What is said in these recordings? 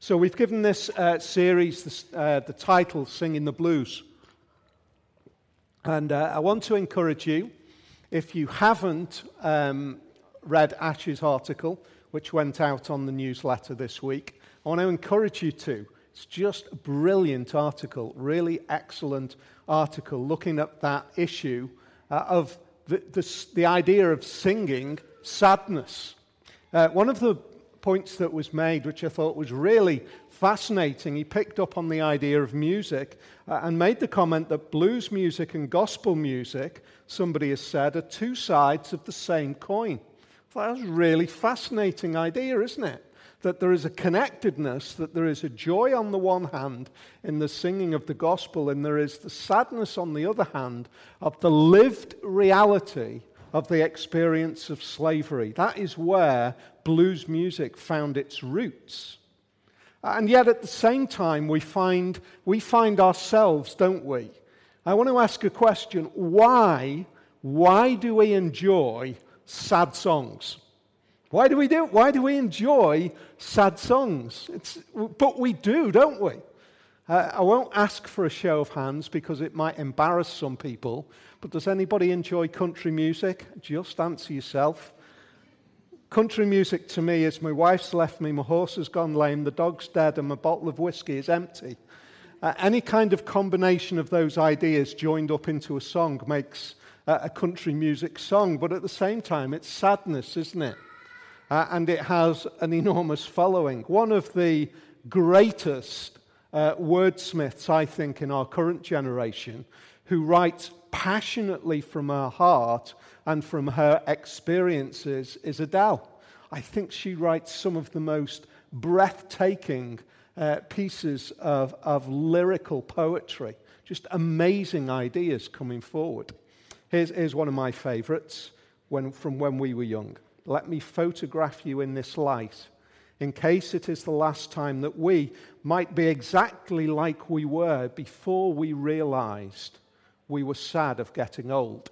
So, we've given this uh, series uh, the title Singing the Blues. And uh, I want to encourage you, if you haven't um, read Ash's article, which went out on the newsletter this week, I want to encourage you to. It's just a brilliant article, really excellent article looking at that issue uh, of the, the, the, idea of singing sadness. Uh, one of the points that was made, which I thought was really fascinating. He picked up on the idea of music uh, and made the comment that blues music and gospel music, somebody has said, are two sides of the same coin. That's a really fascinating idea, isn't it? That there is a connectedness, that there is a joy on the one hand in the singing of the gospel, and there is the sadness on the other hand of the lived reality of the experience of slavery. That is where blues music found its roots. And yet, at the same time, we find, we find ourselves, don't we? I want to ask a question why, why do we enjoy sad songs? Why do we do? Why do we enjoy sad songs? It's, but we do, don't we? Uh, I won't ask for a show of hands because it might embarrass some people. But does anybody enjoy country music? Just answer yourself. Country music to me is my wife's left me, my horse has gone lame, the dog's dead, and my bottle of whiskey is empty. Uh, any kind of combination of those ideas joined up into a song makes uh, a country music song, but at the same time, it's sadness, isn't it? Uh, and it has an enormous following. One of the greatest uh, wordsmiths, I think, in our current generation, who writes passionately from her heart and from her experiences is Adele. I think she writes some of the most breathtaking uh, pieces of, of lyrical poetry, just amazing ideas coming forward. Here's, here's one of my favorites when, from when we were young. Let me photograph you in this light, in case it is the last time that we might be exactly like we were before we realized we were sad of getting old.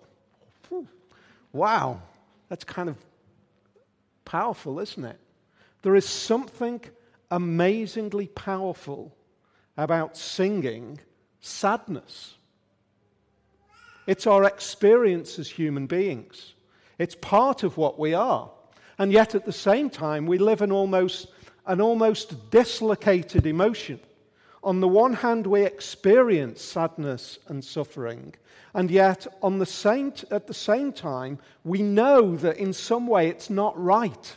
Wow, that's kind of powerful, isn't it? There is something amazingly powerful about singing sadness. It's our experience as human beings. It's part of what we are. And yet at the same time, we live in almost, an almost dislocated emotion. On the one hand, we experience sadness and suffering, and yet on the same, at the same time, we know that in some way it's not right.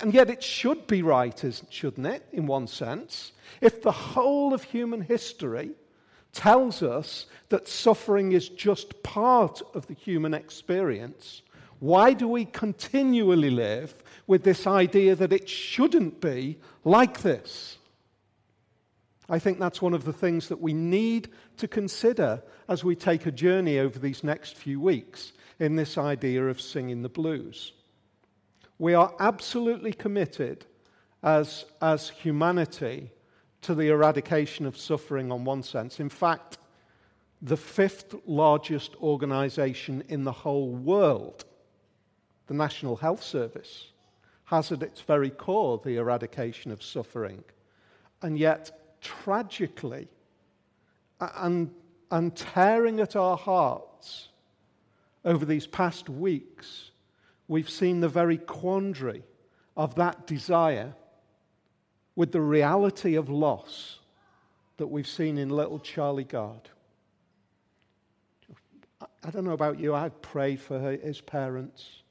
And yet it should be right, shouldn't it, in one sense? If the whole of human history tells us that suffering is just part of the human experience, why do we continually live with this idea that it shouldn't be like this? I think that's one of the things that we need to consider as we take a journey over these next few weeks in this idea of singing the blues. We are absolutely committed as, as humanity to the eradication of suffering, on one sense. In fact, the fifth largest organization in the whole world, the National Health Service, has at its very core the eradication of suffering. And yet, tragically and, and tearing at our hearts over these past weeks, we've seen the very quandary of that desire with the reality of loss that we've seen in little Charlie Gard. I don't know about you, I've prayed for his parents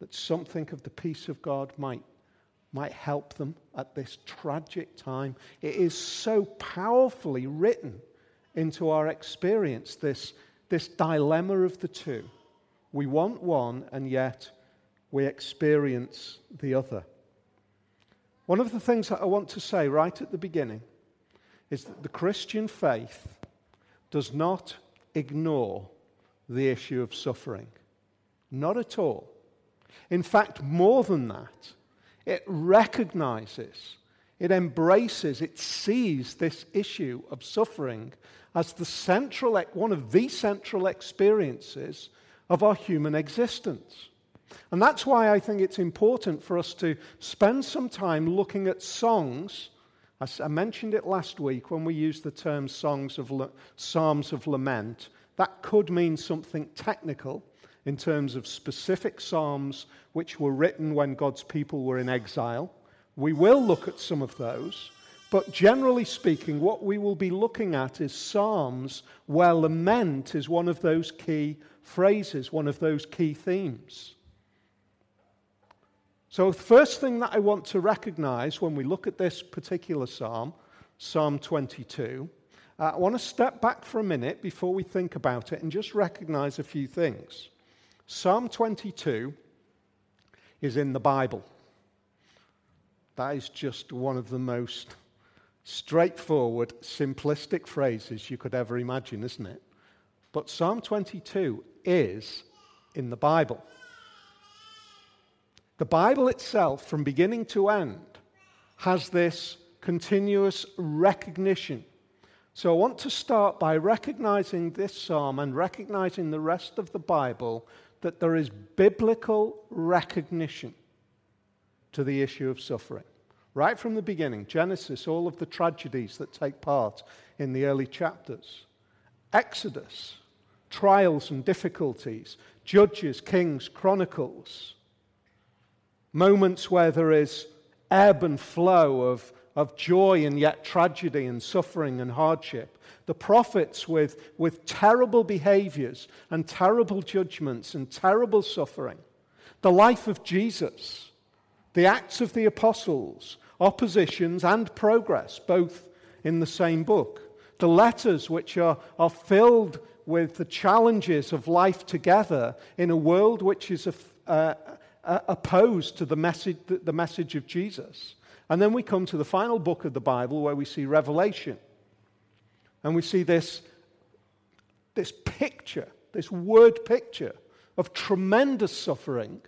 that something of the peace of God might might help them at this tragic time. It is so powerfully written into our experience, this, this dilemma of the two. We want one, and yet we experience the other. One of the things that I want to say right at the beginning is that the Christian faith does not ignore the issue of suffering. Not at all. In fact, more than that, it recognizes, it embraces, it sees this issue of suffering as the central, one of the central experiences of our human existence. And that's why I think it's important for us to spend some time looking at songs. I mentioned it last week when we used the term songs of Psalms of Lament. That could mean something technical in terms of specific Psalms which were written when God's people were in exile. We will look at some of those. But generally speaking, what we will be looking at is Psalms where lament is one of those key phrases, one of those key themes. So, the first thing that I want to recognize when we look at this particular psalm, Psalm 22, uh, I want to step back for a minute before we think about it and just recognize a few things. Psalm 22 is in the Bible. That is just one of the most straightforward, simplistic phrases you could ever imagine, isn't it? But Psalm 22 is in the Bible. The Bible itself, from beginning to end, has this continuous recognition. So I want to start by recognizing this psalm and recognizing the rest of the Bible that there is biblical recognition to the issue of suffering. Right from the beginning, Genesis, all of the tragedies that take part in the early chapters, Exodus, trials and difficulties, Judges, Kings, Chronicles, moments where there is ebb and flow of, of joy and yet tragedy and suffering and hardship. The prophets with, with terrible behaviors and terrible judgments and terrible suffering. The life of Jesus, the Acts of the Apostles, oppositions and progress, both in the same book. The letters, which are, are filled with the challenges of life together in a world which is a, uh, uh, opposed to the message, the message of Jesus. And then we come to the final book of the Bible where we see Revelation. And we see this, this picture, this word picture of tremendous suffering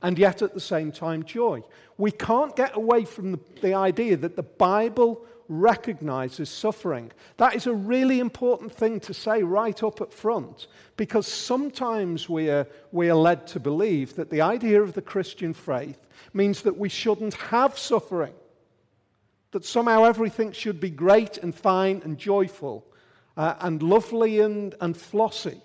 and yet at the same time joy. We can't get away from the, the idea that the Bible recognizes suffering. That is a really important thing to say right up at front because sometimes we are, we are led to believe that the idea of the Christian faith means that we shouldn't have suffering, that somehow everything should be great and fine and joyful uh, and lovely and, and flossy.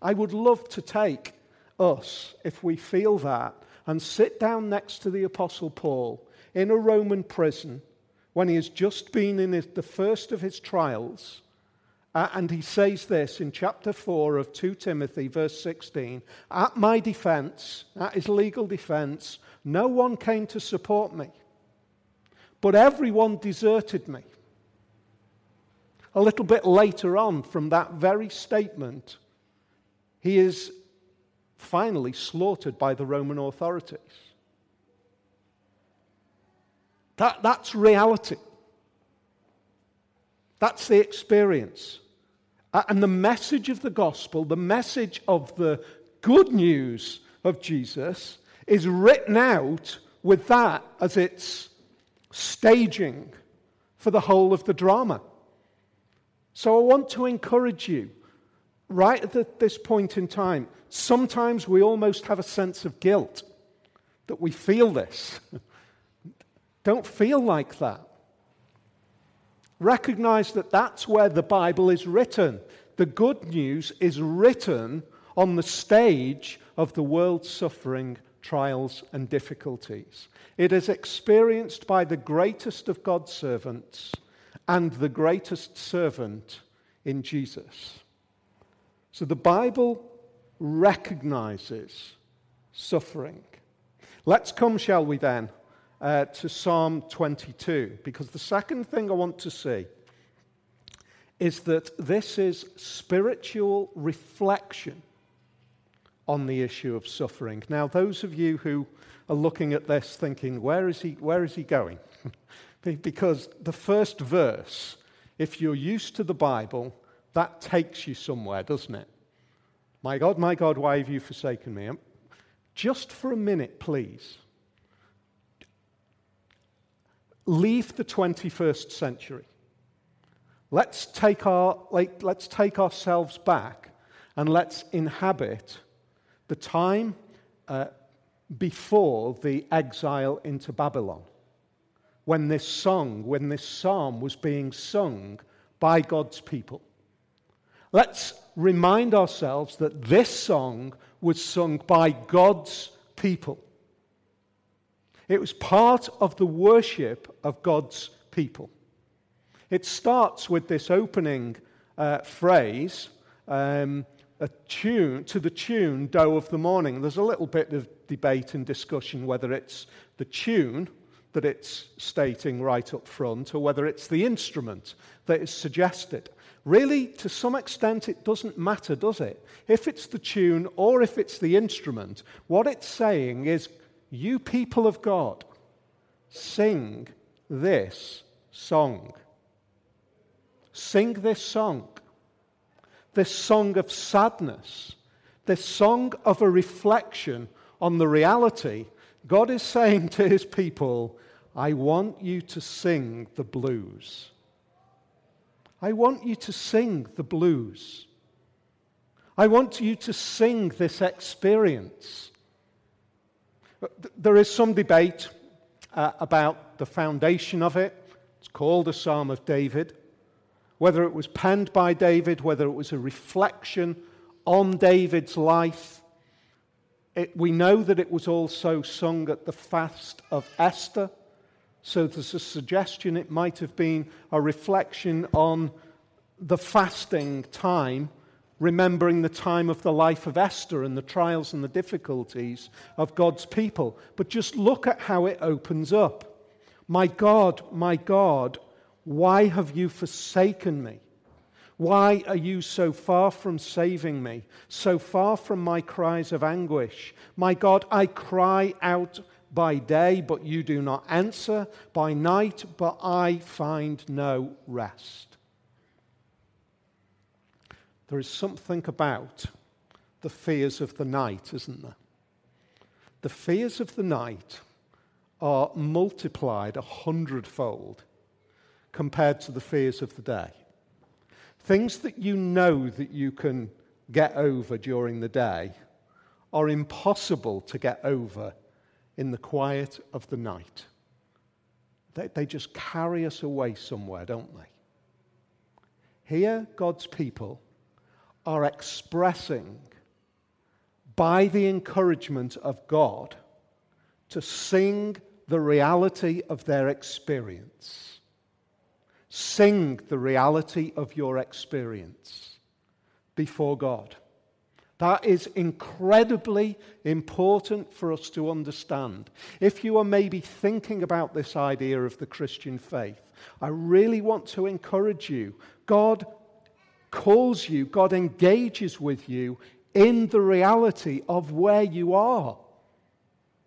I would love to take us, if we feel that, and sit down next to the Apostle Paul in a Roman prison when he has just been in his, the first of his trials. Uh, and he says this in chapter 4 of 2 Timothy, verse 16 At my defense, at his legal defense, no one came to support me, but everyone deserted me. A little bit later on from that very statement, he is finally slaughtered by the Roman authorities. That, that's reality. That's the experience. And the message of the gospel, the message of the good news of Jesus, is written out with that as its staging for the whole of the drama. So I want to encourage you, right at this point in time, sometimes we almost have a sense of guilt that we feel this. Don't feel like that. Recognize that that's where the Bible is written. The good news is written on the stage of the world's suffering, trials, and difficulties. It is experienced by the greatest of God's servants and the greatest servant in Jesus. So the Bible recognizes suffering. Let's come, shall we then, uh, to Psalm 22, because the second thing I want to see is that this is spiritual reflection on the issue of suffering. Now, those of you who are looking at this thinking, where is he, where is he going? because the first verse, if you're used to the Bible, that takes you somewhere, doesn't it? My God, my God, why have you forsaken me? Just for a minute, please. Leave the 21st century. Let's take, our, like, let's take ourselves back and let's inhabit the time uh, before the exile into Babylon. When this song, when this psalm was being sung by God's people. Let's remind ourselves that this song was sung by God's people. It was part of the worship of God's people. It starts with this opening uh, phrase, um, a tune to the tune "Doe of the Morning." There's a little bit of debate and discussion whether it's the tune that it's stating right up front or whether it's the instrument that is suggested. Really, to some extent, it doesn't matter, does it? If it's the tune or if it's the instrument, what it's saying is, You people of God, sing this song. Sing this song. This song of sadness, this song of a reflection on the reality. God is saying to his people, I want you to sing the blues. I want you to sing the blues. I want you to sing this experience. There is some debate uh, about the foundation of it. It's called a Psalm of David. Whether it was penned by David, whether it was a reflection on David's life. It, we know that it was also sung at the fast of Esther. So there's a suggestion it might have been a reflection on the fasting time, remembering the time of the life of Esther and the trials and the difficulties of God's people. But just look at how it opens up. My God, my God, why have you forsaken me? Why are you so far from saving me, so far from my cries of anguish? My God, I cry out by day, but you do not answer, by night, but I find no rest. There is something about the fears of the night, isn't there? The fears of the night are multiplied a hundredfold compared to the fears of the day. Things that you know that you can get over during the day are impossible to get over in the quiet of the night. They, they just carry us away somewhere, don't they? Here, God's people are expressing, by the encouragement of God, to sing the reality of their experience. Sing the reality of your experience before God. That is incredibly important for us to understand. If you are maybe thinking about this idea of the Christian faith, I really want to encourage you. God calls you, God engages with you in the reality of where you are.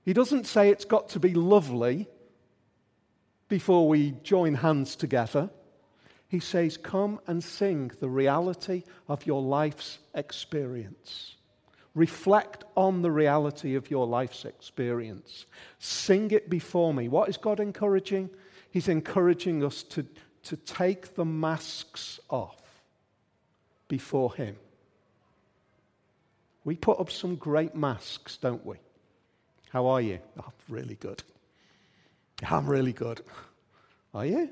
He doesn't say it's got to be lovely before we join hands together. He says, Come and sing the reality of your life's experience. Reflect on the reality of your life's experience. Sing it before me. What is God encouraging? He's encouraging us to, to take the masks off before Him. We put up some great masks, don't we? How are you? Oh, I'm oh, really good. I'm really good. Are you?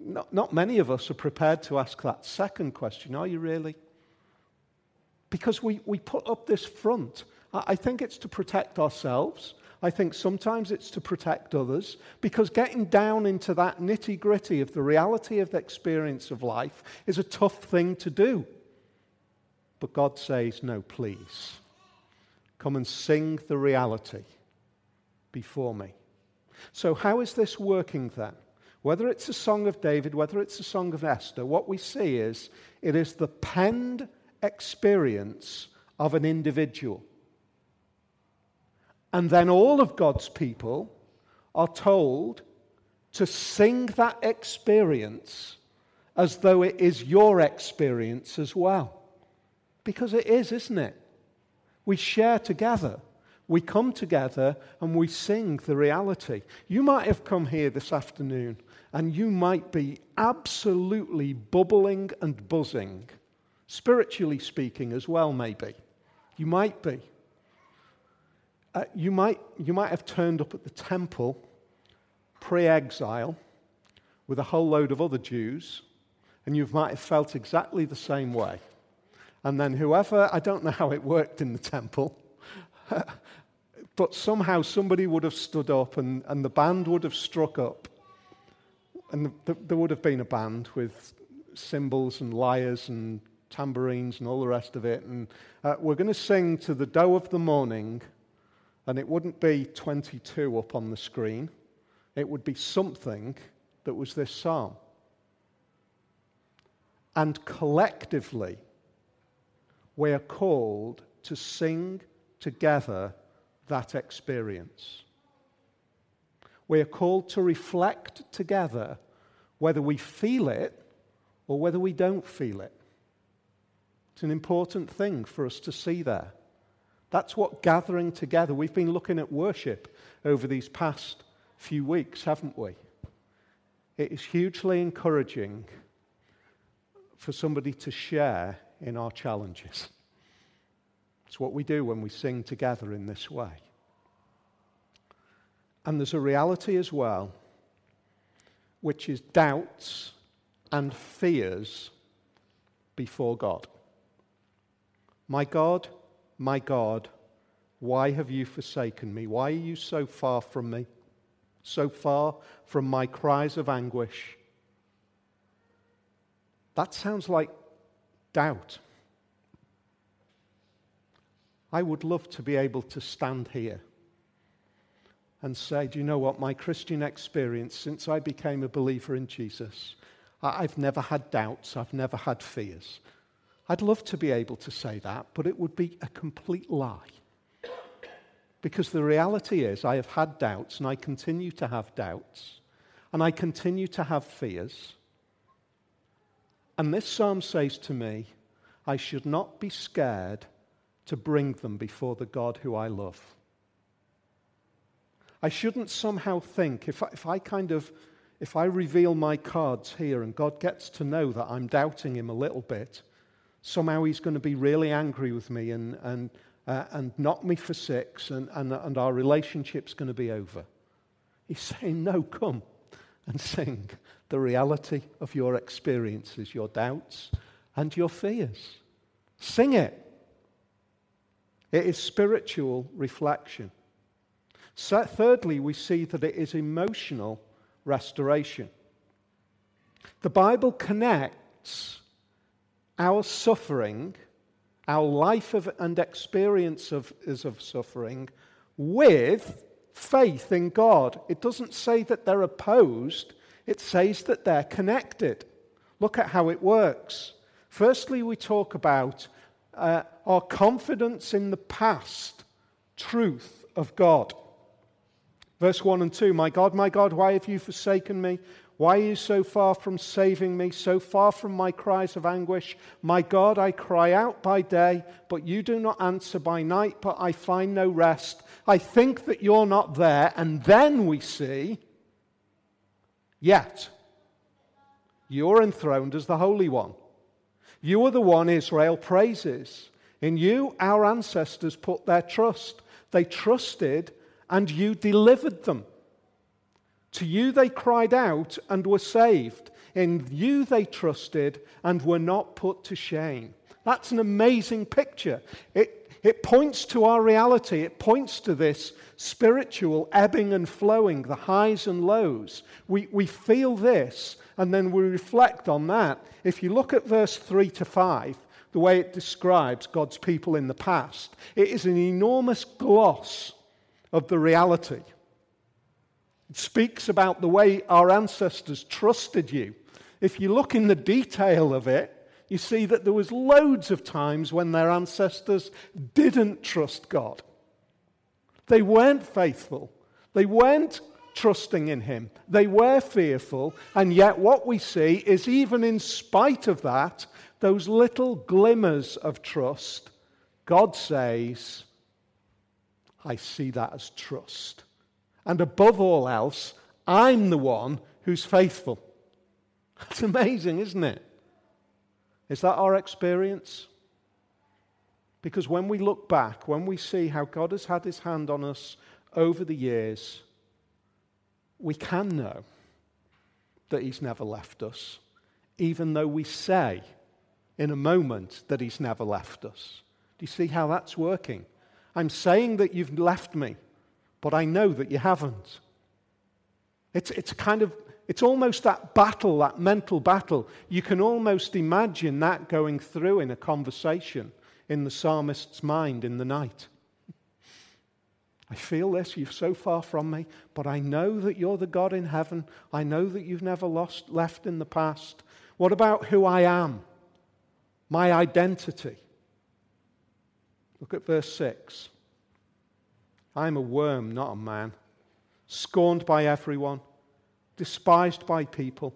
Not, not many of us are prepared to ask that second question Are you really? Because we, we put up this front. I, think it's to protect ourselves. I think sometimes it's to protect others because getting down into that nitty gritty of the reality of the experience of life is a tough thing to do. But God says, No, please. Come and sing the reality before me. So, how is this working then? Whether it's a song of David, whether it's a song of Esther, what we see is it is the penned experience of an individual. And then all of God's people are told to sing that experience as though it is your experience as well. Because it is, isn't it? We share together. We come together and we sing the reality. You might have come here this afternoon and you might be absolutely bubbling and buzzing, spiritually speaking as well, maybe. You might be. Uh, you, might, you might have turned up at the temple pre exile with a whole load of other Jews, and you might have felt exactly the same way. And then whoever, I don't know how it worked in the temple, but somehow somebody would have stood up and, and the band would have struck up. And the, the, there would have been a band with cymbals and lyres and tambourines and all the rest of it. And uh, we're going to sing to the doe of the morning, and it wouldn't be 22 up on the screen, it would be something that was this psalm. And collectively, we are called to sing together that experience. We are called to reflect together whether we feel it or whether we don't feel it. It's an important thing for us to see there. That's what gathering together, we've been looking at worship over these past few weeks, haven't we? It is hugely encouraging for somebody to share in our challenges. It's what we do when we sing together in this way. And there's a reality as well, which is doubts and fears before God. My God, my God, why have you forsaken me? Why are you so far from me? So far from my cries of anguish? That sounds like doubt. I would love to be able to stand here and say, Do you know what? My Christian experience since I became a believer in Jesus, I've never had doubts, I've never had fears. I'd love to be able to say that, but it would be a complete lie. Because the reality is, I have had doubts and I continue to have doubts and I continue to have fears. And this psalm says to me, I should not be scared to bring them before the God who I love. I shouldn't somehow think, if I, if I kind of, if I reveal my cards here and God gets to know that I'm doubting him a little bit, somehow he's going to be really angry with me and, and, uh, and knock me for six and, and, and our relationship's going to be over. He's saying, No, come and sing the reality of your experiences, your doubts, and your fears. Sing it. It is spiritual reflection. So, thirdly, we see that it is emotional restoration. The Bible connects our suffering, our life of, and experience of, is of suffering, with faith in God. It doesn't say that they're opposed, it says that they're connected. Look at how it works. Firstly, we talk about uh, our confidence in the past truth of God. Verse 1 and 2 My God, my God, why have you forsaken me? Why are you so far from saving me, so far from my cries of anguish? My God, I cry out by day, but you do not answer by night, but I find no rest. I think that you're not there. And then we see, yet, you're enthroned as the Holy One. You are the one Israel praises. In you, our ancestors put their trust. They trusted and you delivered them. To you they cried out and were saved. In you they trusted and were not put to shame. That's an amazing picture. It, it points to our reality. It points to this spiritual ebbing and flowing, the highs and lows. We, we feel this and then we reflect on that. If you look at verse 3 to 5, the way it describes God's people in the past, it is an enormous gloss of the reality. Speaks about the way our ancestors trusted you. If you look in the detail of it, you see that there was loads of times when their ancestors didn't trust God. They weren't faithful. They weren't trusting in him. They were fearful, and yet what we see is even in spite of that, those little glimmers of trust, God says, I see that as trust. And above all else, I'm the one who's faithful. That's amazing, isn't it? Is that our experience? Because when we look back, when we see how God has had his hand on us over the years, we can know that he's never left us, even though we say in a moment that he's never left us. Do you see how that's working? I'm saying that you've left me, but I know that you haven't. It's, it's kind of, it's almost that battle, that mental battle. You can almost imagine that going through in a conversation in the psalmist's mind in the night. I feel this, you're so far from me, but I know that you're the God in heaven. I know that you've never lost, left in the past. What about who I am? My identity. Look at verse 6. I'm a worm, not a man, scorned by everyone, despised by people.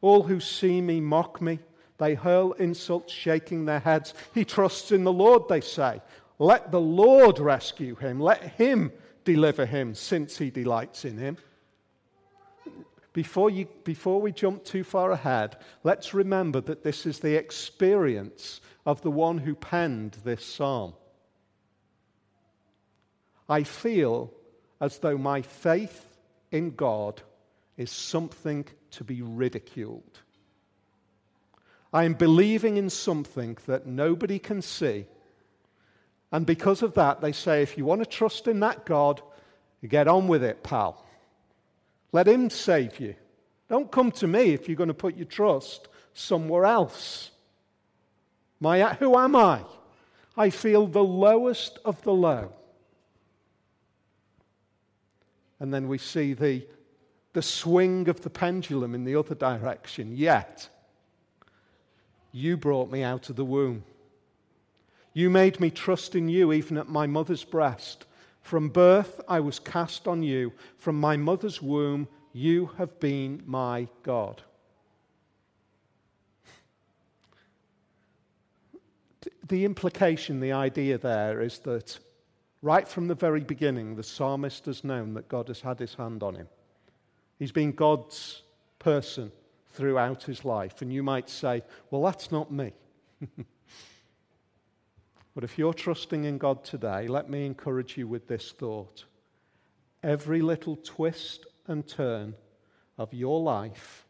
All who see me mock me. They hurl insults, shaking their heads. He trusts in the Lord, they say. Let the Lord rescue him. Let him deliver him, since he delights in him. Before, you, before we jump too far ahead, let's remember that this is the experience of the one who penned this psalm. I feel as though my faith in God is something to be ridiculed. I am believing in something that nobody can see. And because of that, they say, if you want to trust in that God, get on with it, pal. Let Him save you. Don't come to me if you're going to put your trust somewhere else. My, who am I? I feel the lowest of the low. And then we see the, the swing of the pendulum in the other direction. Yet, you brought me out of the womb. You made me trust in you even at my mother's breast. From birth, I was cast on you. From my mother's womb, you have been my God. The implication, the idea there is that right from the very beginning, the psalmist has known that God has had his hand on him. He's been God's person throughout his life. And you might say, well, that's not me. but if you're trusting in God today, let me encourage you with this thought. Every little twist and turn of your life,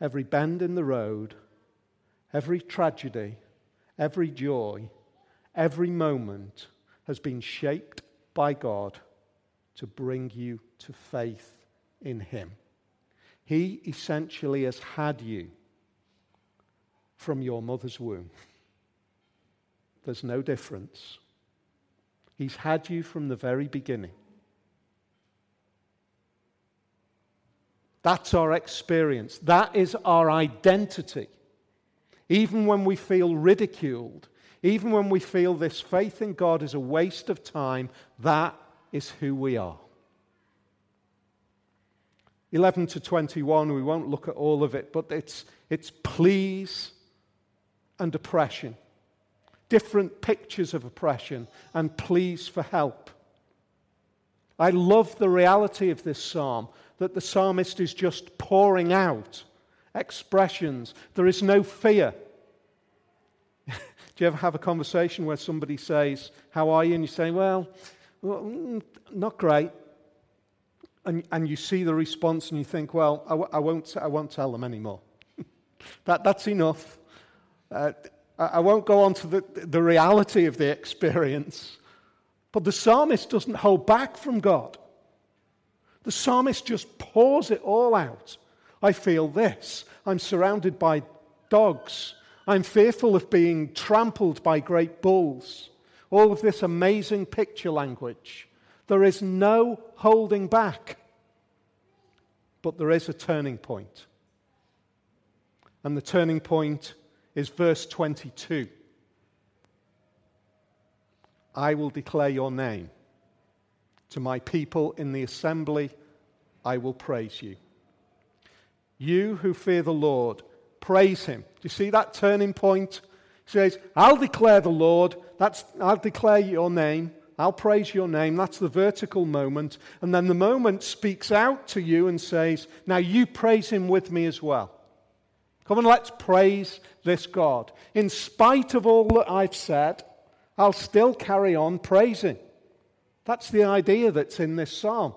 every bend in the road, every tragedy, every joy, every moment has been shaped by God to bring you to faith in Him. He essentially has had you from your mother's womb. There's no difference. He's had you from the very beginning. That's our experience. That is our identity. Even when we feel ridiculed, even when we feel this faith in God is a waste of time, that is who we are. 11 to 21, we won't look at all of it, but it's, it's pleas and oppression. Different pictures of oppression and pleas for help. I love the reality of this psalm that the psalmist is just pouring out expressions. There is no fear. Do you ever have a conversation where somebody says, How are you? And you say, Well, well mm, not great and, and you see the response and you think, well, I w- I, won't, I won't tell them anymore. that, that's enough. Uh, I, I won't go on to the, the reality of the experience. But the psalmist doesn't hold back from God. The psalmist just pours it all out. I feel this. I'm surrounded by dogs. I'm fearful of being trampled by great bulls. All of this amazing picture language. There is no holding back. But there is a turning point. And the turning point is verse 22. I will declare your name. To my people in the assembly, I will praise you. You who fear the Lord, praise him. Do you see that turning point? He says, I'll declare the Lord. That's, I'll declare your name. I'll praise your name. That's the vertical moment. And then the moment speaks out to you and says, Now you praise him with me as well. Come on, let's praise this God. In spite of all that I've said, I'll still carry on praising. That's the idea that's in this psalm.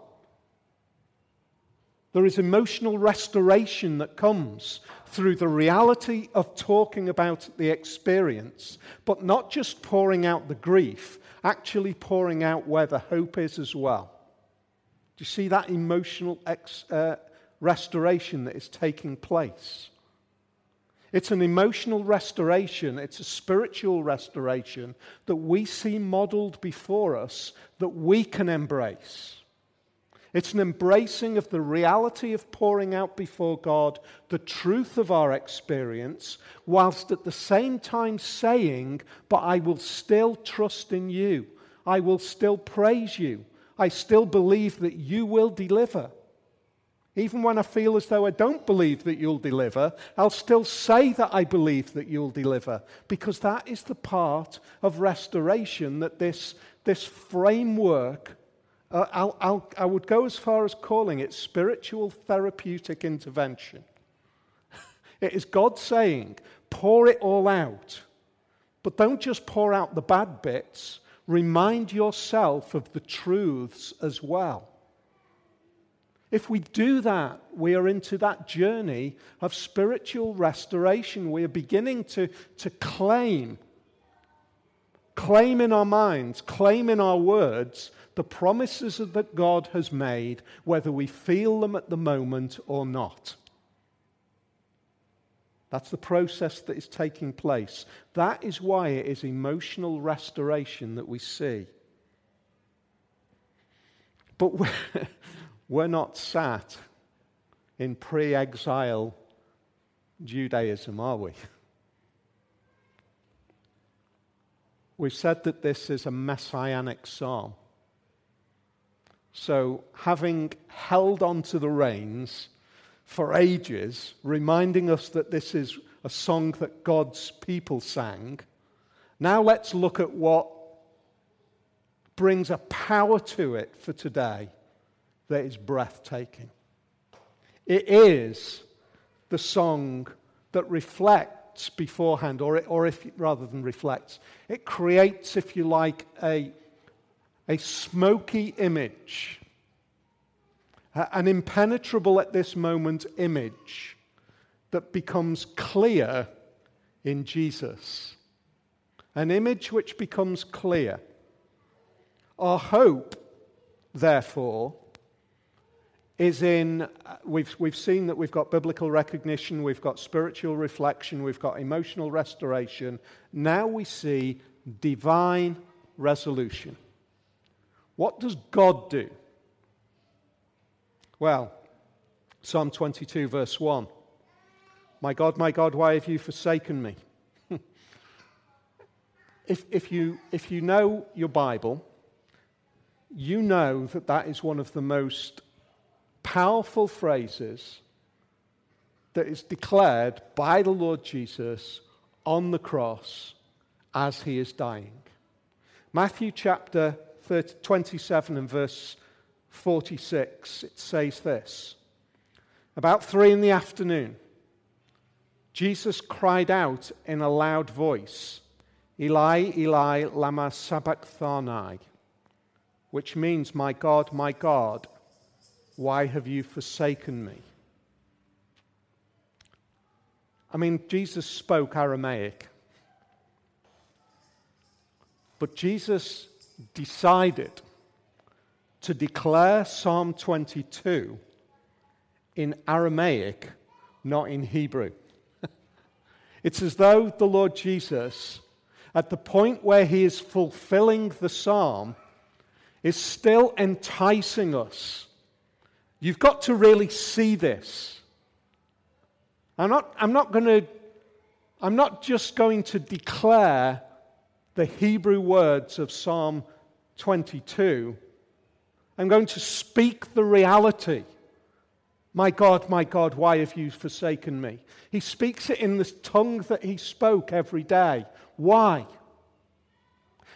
There is emotional restoration that comes through the reality of talking about the experience, but not just pouring out the grief, actually pouring out where the hope is as well. Do you see that emotional ex, uh, restoration that is taking place? It's an emotional restoration, it's a spiritual restoration that we see modeled before us that we can embrace. It's an embracing of the reality of pouring out before God the truth of our experience, whilst at the same time saying, But I will still trust in you. I will still praise you. I still believe that you will deliver. Even when I feel as though I don't believe that you'll deliver, I'll still say that I believe that you'll deliver because that is the part of restoration that this, this framework uh, I'll, I'll, I would go as far as calling it spiritual therapeutic intervention. it is God saying, pour it all out. But don't just pour out the bad bits, remind yourself of the truths as well. If we do that, we are into that journey of spiritual restoration. We are beginning to, to claim, claim in our minds, claim in our words the promises that God has made, whether we feel them at the moment or not. That's the process that is taking place. That is why it is emotional restoration that we see. But we're, we're not sat in pre exile Judaism, are we? We've said that this is a messianic psalm. So, having held on to the reins for ages, reminding us that this is a song that God's people sang, now let's look at what brings a power to it for today that is breathtaking. It is the song that reflects beforehand, or, it, or if rather than reflects, it creates, if you like, a a smoky image, an impenetrable at this moment image that becomes clear in Jesus. An image which becomes clear. Our hope, therefore, is in, uh, we've, we've seen that we've got biblical recognition, we've got spiritual reflection, we've got emotional restoration. Now we see divine resolution. What does God do? Well, Psalm 22, verse 1. My God, my God, why have you forsaken me? if, if, you, if you know your Bible, you know that that is one of the most powerful phrases that is declared by the Lord Jesus on the cross as he is dying. Matthew chapter 30, 27 and verse 46, it says this About three in the afternoon, Jesus cried out in a loud voice, Eli, Eli, Lama Sabachthani, which means, My God, my God, why have you forsaken me? I mean, Jesus spoke Aramaic. But Jesus decided to declare Psalm 22 in Aramaic, not in Hebrew. it's as though the Lord Jesus, at the point where he is fulfilling the psalm, is still enticing us. You've got to really see this. I'm not, I'm not going to, I'm not just going to declare the Hebrew words of Psalm 22, I'm going to speak the reality. My God, my God, why have you forsaken me? He speaks it in the tongue that he spoke every day. Why?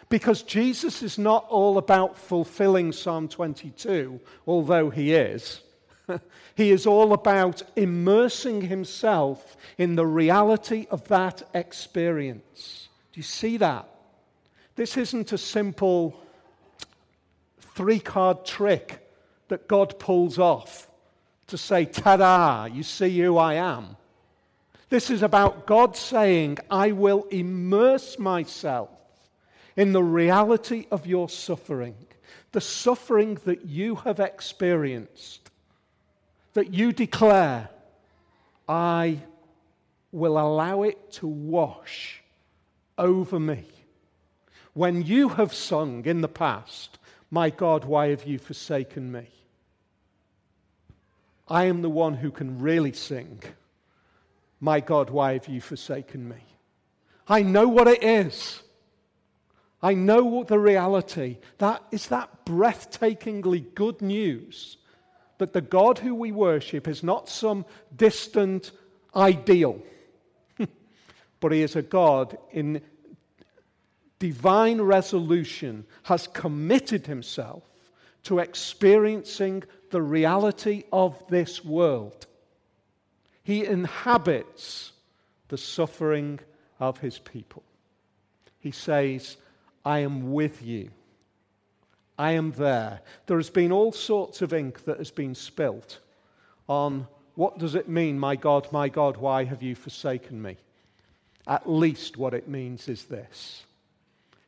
Because Jesus is not all about fulfilling Psalm 22, although he is. he is all about immersing himself in the reality of that experience. Do you see that? This isn't a simple three card trick that God pulls off to say, ta da, you see who I am. This is about God saying, I will immerse myself in the reality of your suffering, the suffering that you have experienced, that you declare, I will allow it to wash over me. When you have sung in the past, My God, why have you forsaken me? I am the one who can really sing, My God, why have you forsaken me? I know what it is. I know what the reality. That is that breathtakingly good news that the God who we worship is not some distant ideal, but he is a God in divine resolution, has committed himself to experiencing the reality of this world. He inhabits the suffering of his people. He says, I am with you. I am there. There has been all sorts of ink that has been spilt on what does it mean, my God, my God, why have you forsaken me? At least what it means is this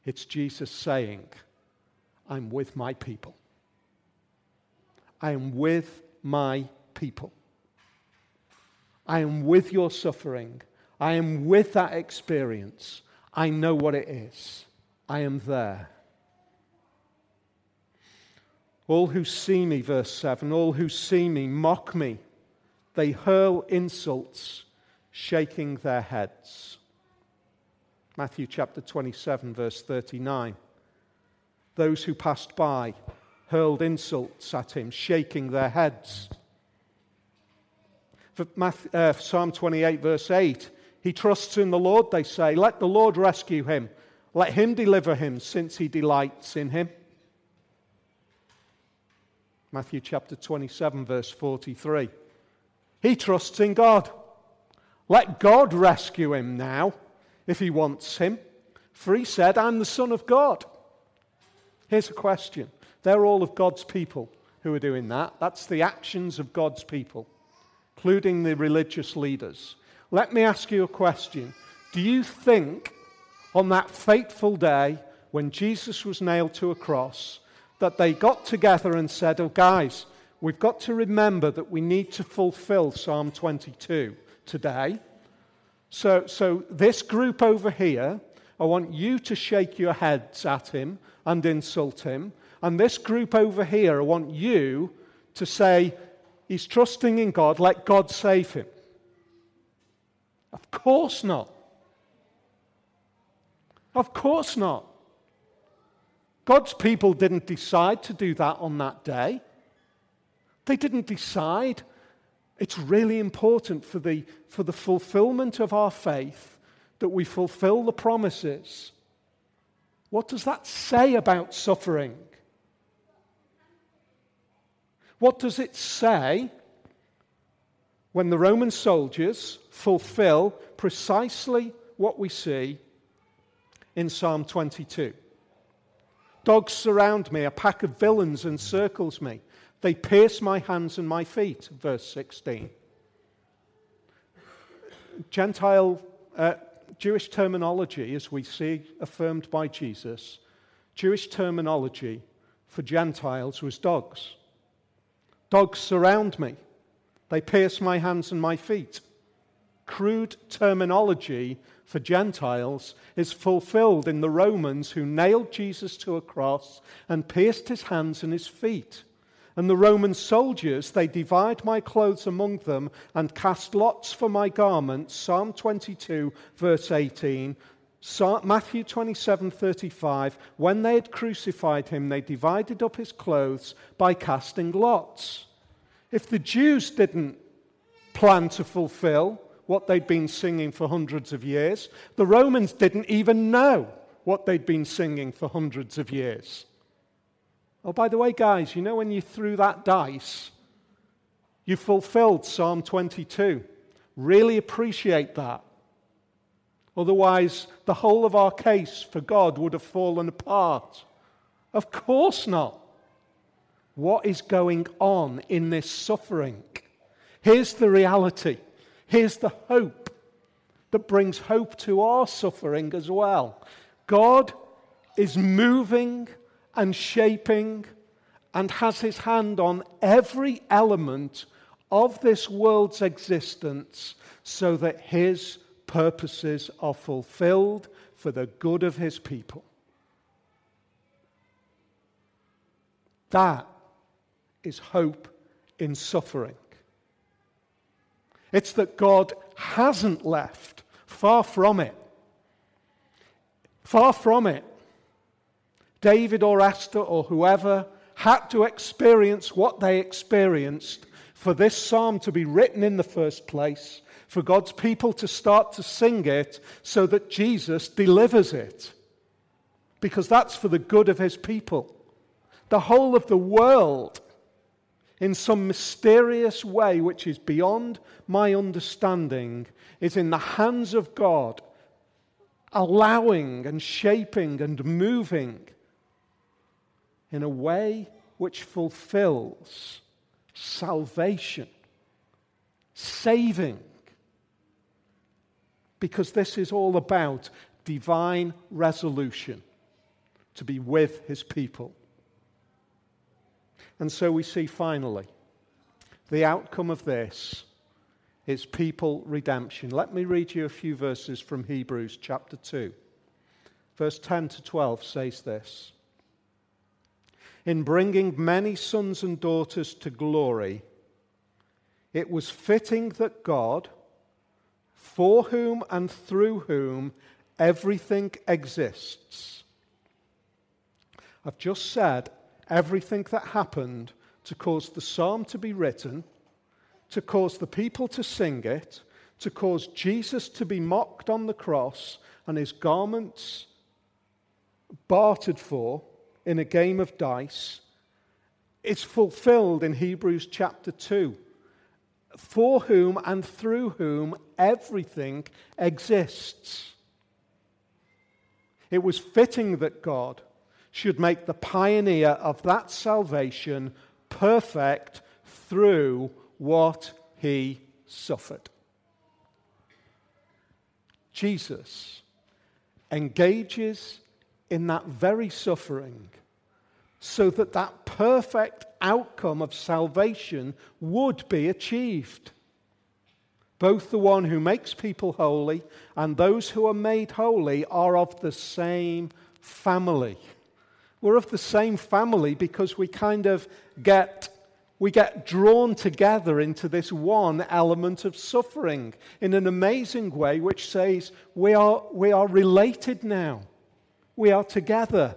it's Jesus saying, I'm with my people. I am with my people. I am with your suffering. I am with that experience. I know what it is. I am there. All who see me, verse 7, all who see me mock me. They hurl insults, shaking their heads. Matthew chapter 27, verse 39. Those who passed by hurled insults at him, shaking their heads. For Matthew, uh, Psalm 28, verse 8, he trusts in the Lord, they say. Let the Lord rescue him. Let him deliver him, since he delights in him. Matthew chapter 27, verse 43. He trusts in God. Let God rescue him now, if he wants him. For he said, I'm the Son of God. Here's a question they're all of God's people who are doing that. That's the actions of God's people, including the religious leaders. Let me ask you a question. Do you think on that fateful day when Jesus was nailed to a cross that they got together and said, Oh, guys, we've got to remember that we need to fulfill Psalm 22 today. So, so this group over here, I want you to shake your heads at him and insult him. And this group over here, I want you to say, He's trusting in God, let God save him. Of course not. Of course not. God's people didn't decide to do that on that day. They didn't decide. It's really important for the, for the fulfillment of our faith that we fulfill the promises. What does that say about suffering? What does it say when the Roman soldiers fulfill precisely what we see in Psalm 22? Dogs surround me, a pack of villains encircles me. They pierce my hands and my feet, verse 16. Gentile uh, Jewish terminology, as we see affirmed by Jesus, Jewish terminology for Gentiles was dogs. Dogs surround me. They pierce my hands and my feet. Crude terminology for Gentiles is fulfilled in the Romans who nailed Jesus to a cross and pierced his hands and his feet. And the Roman soldiers, they divide my clothes among them and cast lots for my garments. Psalm 22, verse 18. Matthew 27, 35. When they had crucified him, they divided up his clothes by casting lots. If the Jews didn't plan to fulfill what they'd been singing for hundreds of years, the Romans didn't even know what they'd been singing for hundreds of years. Oh, by the way, guys, you know when you threw that dice, you fulfilled Psalm 22. Really appreciate that. Otherwise, the whole of our case for God would have fallen apart. Of course not. What is going on in this suffering? Here's the reality. Here's the hope that brings hope to our suffering as well. God is moving and shaping and has his hand on every element of this world's existence so that his purposes are fulfilled for the good of his people. That is hope in suffering. It's that God hasn't left, far from it. Far from it. David or Esther or whoever had to experience what they experienced for this psalm to be written in the first place, for God's people to start to sing it so that Jesus delivers it. Because that's for the good of his people. The whole of the world, in some mysterious way which is beyond my understanding, is in the hands of God, allowing and shaping and moving in a way which fulfills salvation, saving. Because this is all about divine resolution to be with his people. And so we see finally the outcome of this is people redemption. Let me read you a few verses from Hebrews chapter 2. Verse 10 to 12 says this in bringing many sons and daughters to glory, it was fitting that God, for whom and through whom everything exists, I've just said everything that happened to cause the psalm to be written, to cause the people to sing it, to cause Jesus to be mocked on the cross and his garments bartered for in a game of dice is fulfilled in Hebrews chapter 2, for whom and through whom everything exists. It was fitting that God should make the pioneer of that salvation perfect through what he suffered. Jesus engages in that very suffering so that that perfect outcome of salvation would be achieved. Both the one who makes people holy and those who are made holy are of the same family. We're of the same family because we kind of get we get drawn together into this one element of suffering in an amazing way, which says we are, we are related now. We are together.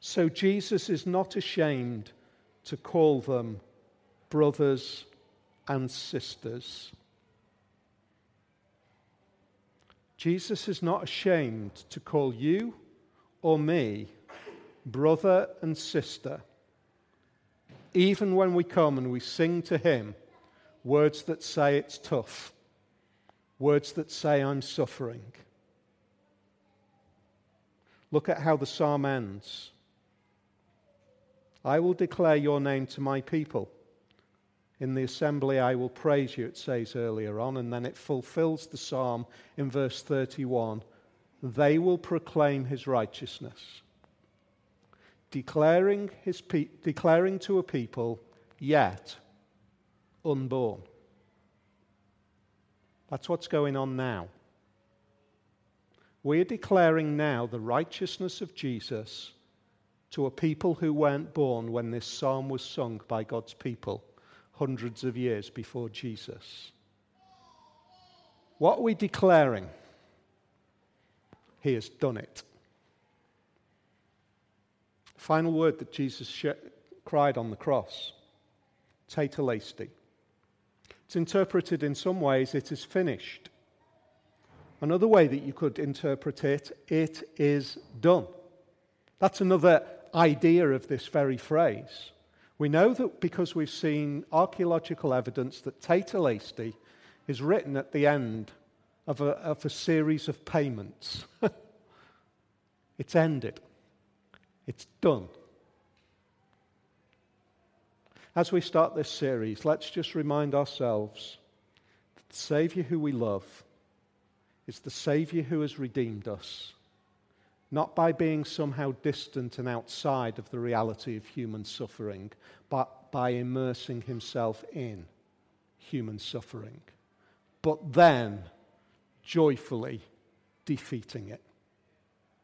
So Jesus is not ashamed to call them brothers and sisters. Jesus is not ashamed to call you or me brother and sister, even when we come and we sing to him words that say it's tough, words that say I'm suffering. Look at how the psalm ends. I will declare your name to my people. In the assembly, I will praise you, it says earlier on, and then it fulfills the psalm in verse 31. They will proclaim his righteousness, declaring, his pe- declaring to a people, yet unborn. That's what's going on now. We're declaring now the righteousness of Jesus to a people who weren't born when this psalm was sung by God's people hundreds of years before Jesus. What are we declaring? He has done it. Final word that Jesus sh- cried on the cross Tetelestai. It's interpreted in some ways, it is finished. Another way that you could interpret it, it is done. That's another idea of this very phrase. We know that because we've seen archaeological evidence that Tetelestai is written at the end of a, of a series of payments. it's ended, it's done. As we start this series, let's just remind ourselves that the Savior who we love is the Savior who has redeemed us, not by being somehow distant and outside of the reality of human suffering, but by immersing himself in human suffering, but then joyfully defeating it.